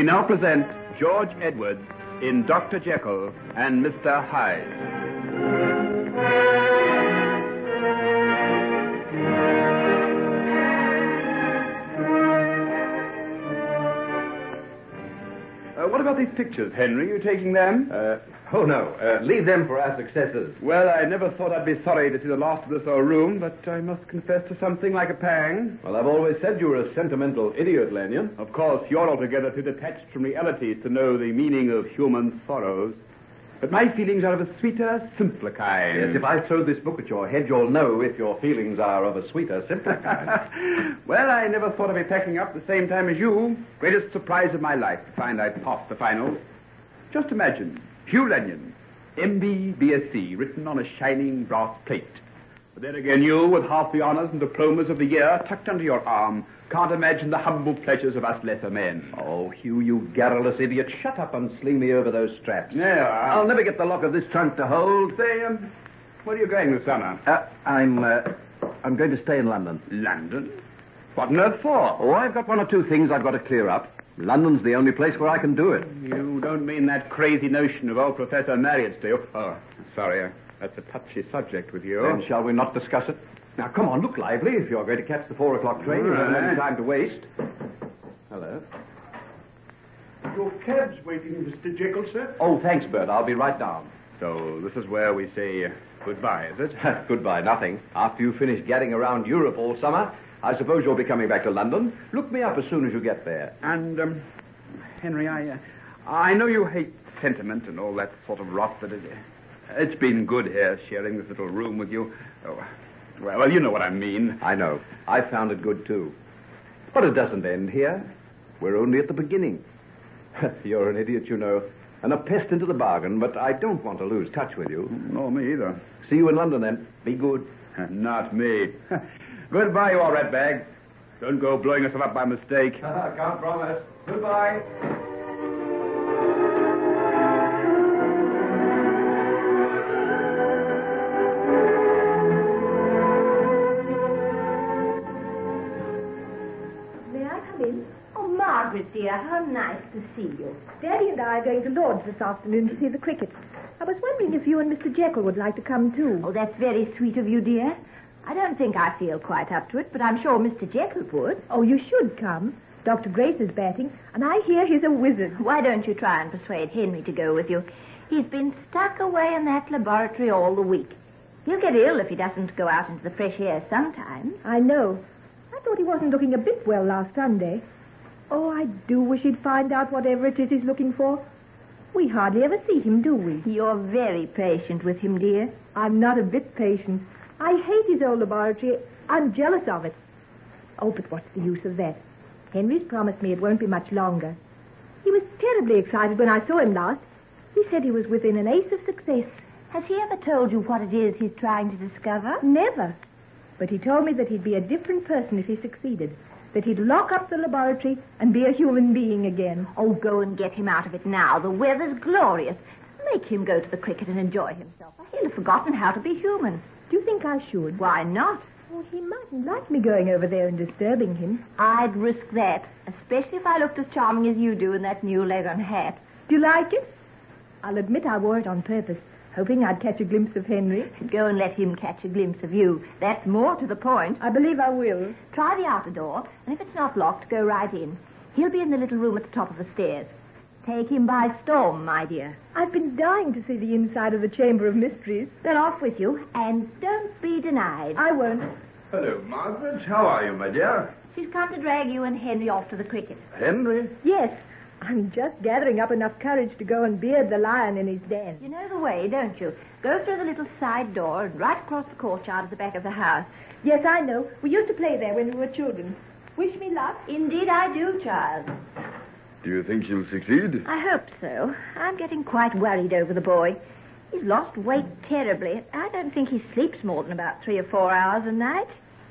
We now present George Edwards in Dr. Jekyll and Mr. Hyde. Uh, what about these pictures, Henry? You taking them? Uh, oh, no. Uh, leave them for our successors. Well, I never thought I'd be sorry to see the last of this old room, but I must confess to something like a pang. Well, I've always said you were a sentimental idiot, Lanyon. Of course, you're altogether too detached from reality to know the meaning of human sorrows. But my feelings are of a sweeter, simpler kind. Yes, if I throw this book at your head, you'll know if your feelings are of a sweeter, simpler kind. well, I never thought I'd be packing up the same time as you. Greatest surprise of my life to find I'd passed the finals. Just imagine, Hugh Lanyon, MB BSc, written on a shining brass plate. But then again, you, with half the honors and diplomas of the year tucked under your arm, can't imagine the humble pleasures of us lesser men. oh, Hugh, you garrulous idiot. Shut up and sling me over those straps. Yeah, I'll never get the lock of this trunk to hold. Say, um, where are you going this summer? Uh, I'm, uh, I'm going to stay in London. London? What on earth for? Oh, I've got one or two things I've got to clear up. London's the only place where I can do it. You don't mean that crazy notion of old Professor Marriott's, do you? Oh, sorry. uh, That's a touchy subject with you. Then shall we not discuss it? Now, come on, look lively. If you're going to catch the four o'clock train, you don't have any time to waste. Hello. Your cab's waiting, Mr. Jekyll, sir. Oh, thanks, Bert. I'll be right down. So this is where we say uh, goodbye, is it? Goodbye, nothing. After you finish gadding around Europe all summer, I suppose you'll be coming back to London. Look me up as soon as you get there. And, um, Henry, I, uh, I know you hate sentiment and all that sort of rot, but it, it's been good here sharing this little room with you. Oh, well, well, you know what I mean. I know. I found it good, too. But it doesn't end here. We're only at the beginning. You're an idiot, you know, and a pest into the bargain, but I don't want to lose touch with you. No, me either. See you in London, then. Be good. Not me. Goodbye, you all ratbag. Don't go blowing yourself up by mistake. Can't promise. Goodbye. May I come in? Oh, Margaret, dear, how nice to see you. Daddy and I are going to Lord's this afternoon to see the cricket. I was wondering if you and Mr. Jekyll would like to come too. Oh, that's very sweet of you, dear. I don't think I feel quite up to it, but I'm sure Mr. Jekyll would. Oh, you should come. Dr. Grace is batting, and I hear he's a wizard. Why don't you try and persuade Henry to go with you? He's been stuck away in that laboratory all the week. He'll get ill if he doesn't go out into the fresh air sometimes. I know. I thought he wasn't looking a bit well last Sunday. Oh, I do wish he'd find out whatever it is he's looking for. We hardly ever see him, do we? You're very patient with him, dear. I'm not a bit patient. I hate his old laboratory. I'm jealous of it. Oh, but what's the use of that? Henry's promised me it won't be much longer. He was terribly excited when I saw him last. He said he was within an ace of success. Has he ever told you what it is he's trying to discover? Never. But he told me that he'd be a different person if he succeeded. That he'd lock up the laboratory and be a human being again. Oh, go and get him out of it now. The weather's glorious. Make him go to the cricket and enjoy himself. He'll have forgotten how to be human. Do you think I should? Why not? Oh, he mightn't like me going over there and disturbing him. I'd risk that, especially if I looked as charming as you do in that new leghorn hat. Do you like it? I'll admit I wore it on purpose, hoping I'd catch a glimpse of Henry. Go and let him catch a glimpse of you. That's more to the point. I believe I will. Try the outer door, and if it's not locked, go right in. He'll be in the little room at the top of the stairs. Take him by storm, my dear. I've been dying to see the inside of the Chamber of Mysteries. Then off with you, and don't be denied. I won't. Hello, Margaret. How are you, my dear? She's come to drag you and Henry off to the cricket. Henry? Yes, I'm just gathering up enough courage to go and beard the lion in his den. You know the way, don't you? Go through the little side door and right across the courtyard at the back of the house. Yes, I know. We used to play there when we were children. Wish me luck. Indeed, I do, child. Do you think he'll succeed? I hope so. I'm getting quite worried over the boy. He's lost weight terribly. I don't think he sleeps more than about three or four hours a night.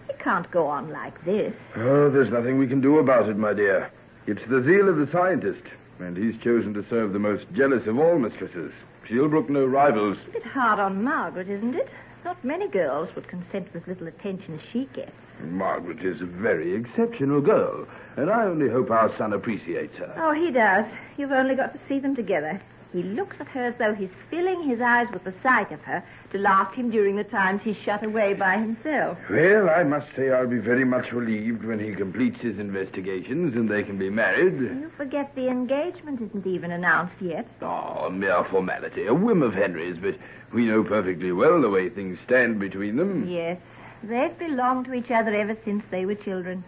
He can't go on like this. Oh, there's nothing we can do about it, my dear. It's the zeal of the scientist, and he's chosen to serve the most jealous of all mistresses. She'll brook no rivals. A bit hard on Margaret, isn't it? Not many girls would consent with little attention as she gets. Margaret is a very exceptional girl. and I only hope our son appreciates her. Oh, he does. You've only got to see them together. He looks at her as though he's filling his eyes with the sight of her to last him during the times he's shut away by himself. Well, I must say I'll be very much relieved when he completes his investigations and they can be married. You forget the engagement isn't even announced yet. Oh, a mere formality, a whim of Henry's, but we know perfectly well the way things stand between them. Yes, they've belonged to each other ever since they were children.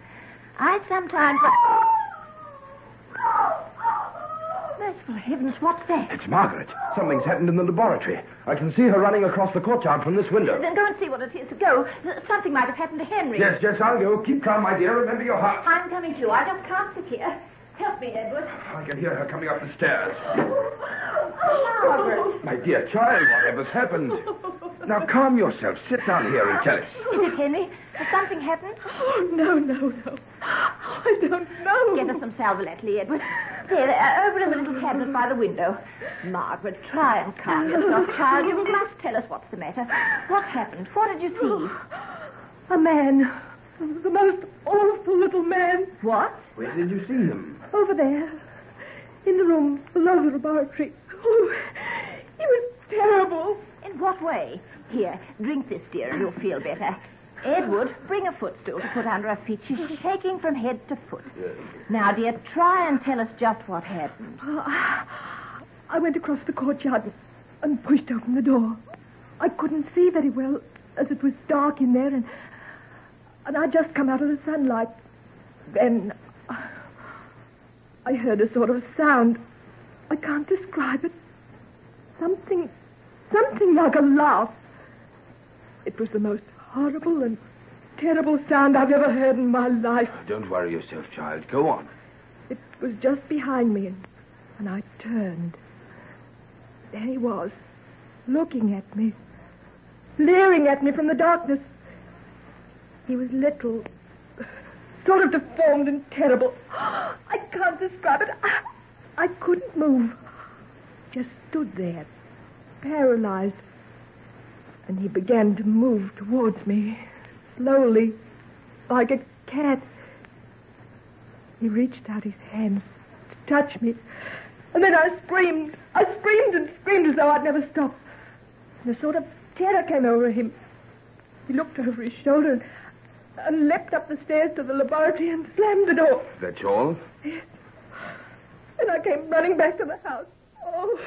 I sometimes. Merciful heavens, what's that? It's Margaret. Something's happened in the laboratory. I can see her running across the courtyard from this window. Then go and see what it is. Go. Something might have happened to Henry. Yes, yes, I'll go. Keep calm, my dear. Remember your heart. I'm coming too. I just can't sit here. Help me, Edward. I can hear her coming up the stairs. Margaret. My dear child, whatever's happened? Now, calm yourself. Sit down here and tell us. Is it Henry? Has something happened? Oh, no, no, no. I don't know. Get us some sal volatile, Edward. There, uh, over in the little cabinet by the window. Margaret, try and calm yourself, child. You must tell us what's the matter. What happened? What did you see? A man. The most awful little man. What? Where did you see him? Over there. In the room below the laboratory. Oh, he was terrible. In what way? Here, drink this, dear, and you'll feel better. Edward, bring a footstool to put under her feet. She's shaking from head to foot. Now, dear, try and tell us just what happened. Oh, I went across the courtyard and pushed open the door. I couldn't see very well as it was dark in there, and and I'd just come out of the sunlight. Then I heard a sort of sound. I can't describe it. Something, something like a laugh. It was the most horrible and terrible sound I've ever heard in my life. Ah, don't worry yourself, child. Go on. It was just behind me, and, and I turned. There he was, looking at me, leering at me from the darkness. He was little, sort of deformed and terrible. I can't describe it. I, I couldn't move. Just stood there, paralyzed. And he began to move towards me, slowly, like a cat. He reached out his hands to touch me. And then I screamed. I screamed and screamed as though I'd never stop. And a sort of terror came over him. He looked over his shoulder and, and leapt up the stairs to the laboratory and slammed the door. That's all? Yes. And I came running back to the house. Oh.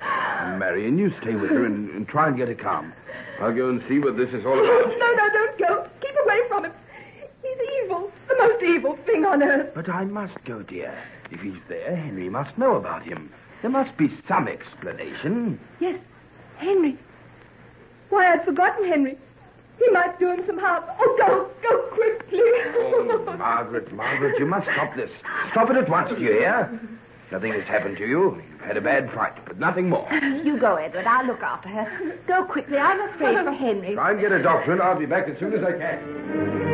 Marion, you stay with her and, and try and get her calm. I'll go and see what this is all about. No, no, don't go. Keep away from him. He's evil. The most evil thing on earth. But I must go, dear. If he's there, Henry must know about him. There must be some explanation. Yes, Henry. Why, I'd forgotten Henry. He might do him some harm. Oh, go, go quickly. Oh, Margaret, Margaret, you must stop this. Stop it at once, do you hear? Nothing has happened to you. You've had a bad fright, but nothing more. You go, Edward. I'll look after her. Go quickly. I'm afraid for Henry. Try and get a doctor, and I'll be back as soon as I can.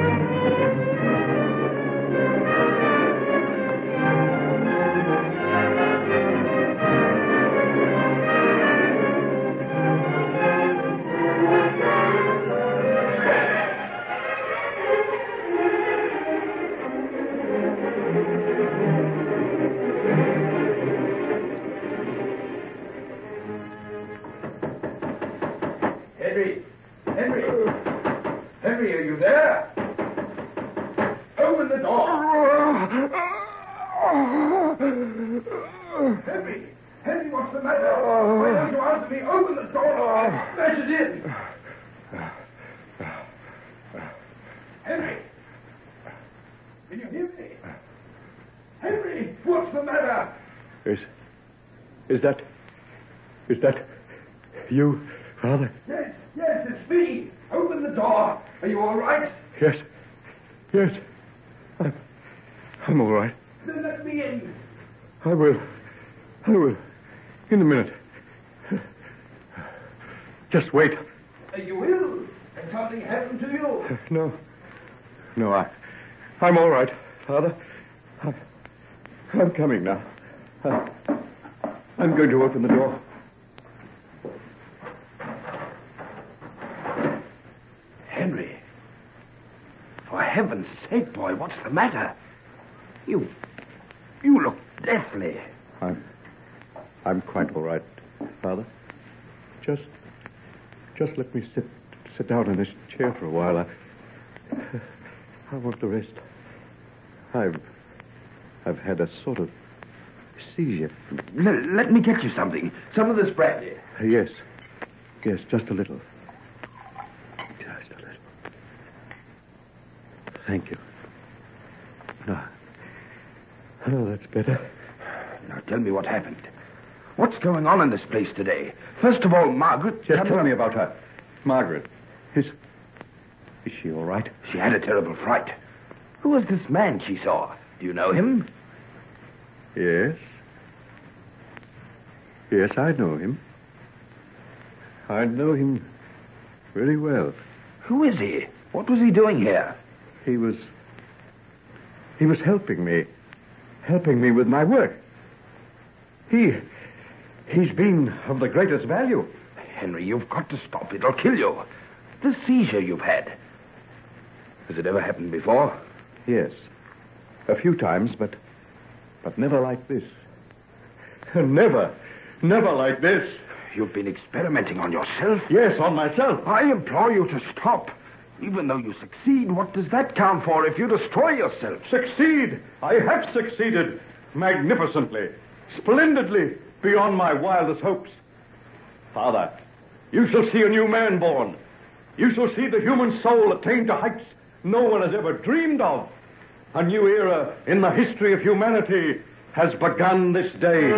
Open the door! Smash it in! Henry! Can you hear me? Henry! What's the matter? Is. Is that. Is that. You, Father? Yes, yes, it's me. Open the door. Are you all right? Yes. Yes. I'm. I'm all right. Then let me in. I will. I will. In a minute. Just wait. Are you will? Has something happened to you? No. No, I. I'm all right, Father. I'm, I'm coming now. I, I'm going to open the door. Henry. For heaven's sake, boy, what's the matter? You. You look deathly. I'm. I'm quite all right, Father. Just. Just let me sit sit down in this chair for a while. I. I want to rest. I've. I've had a sort of seizure. L- let me get you something. Some of this brandy. Yes. Yes, just a little. Just a little. Thank you. No. Oh, that's better. Now tell me what happened. What's going on in this place today? First of all, Margaret. Just tell me about her. Margaret. Is. Is she all right? She had a terrible fright. Who was this man she saw? Do you know him? Yes. Yes, I know him. I know him very well. Who is he? What was he doing here? He was. He was helping me. Helping me with my work. He. He's been of the greatest value. Henry, you've got to stop. It'll kill you. The seizure you've had. Has it ever happened before? Yes. A few times, but. But never like this. Never. Never like this. You've been experimenting on yourself. Yes, on myself. I implore you to stop. Even though you succeed, what does that count for if you destroy yourself? Succeed! I have succeeded. Magnificently. Splendidly. Beyond my wildest hopes. Father, you shall see a new man born. You shall see the human soul attain to heights no one has ever dreamed of. A new era in the history of humanity has begun this day.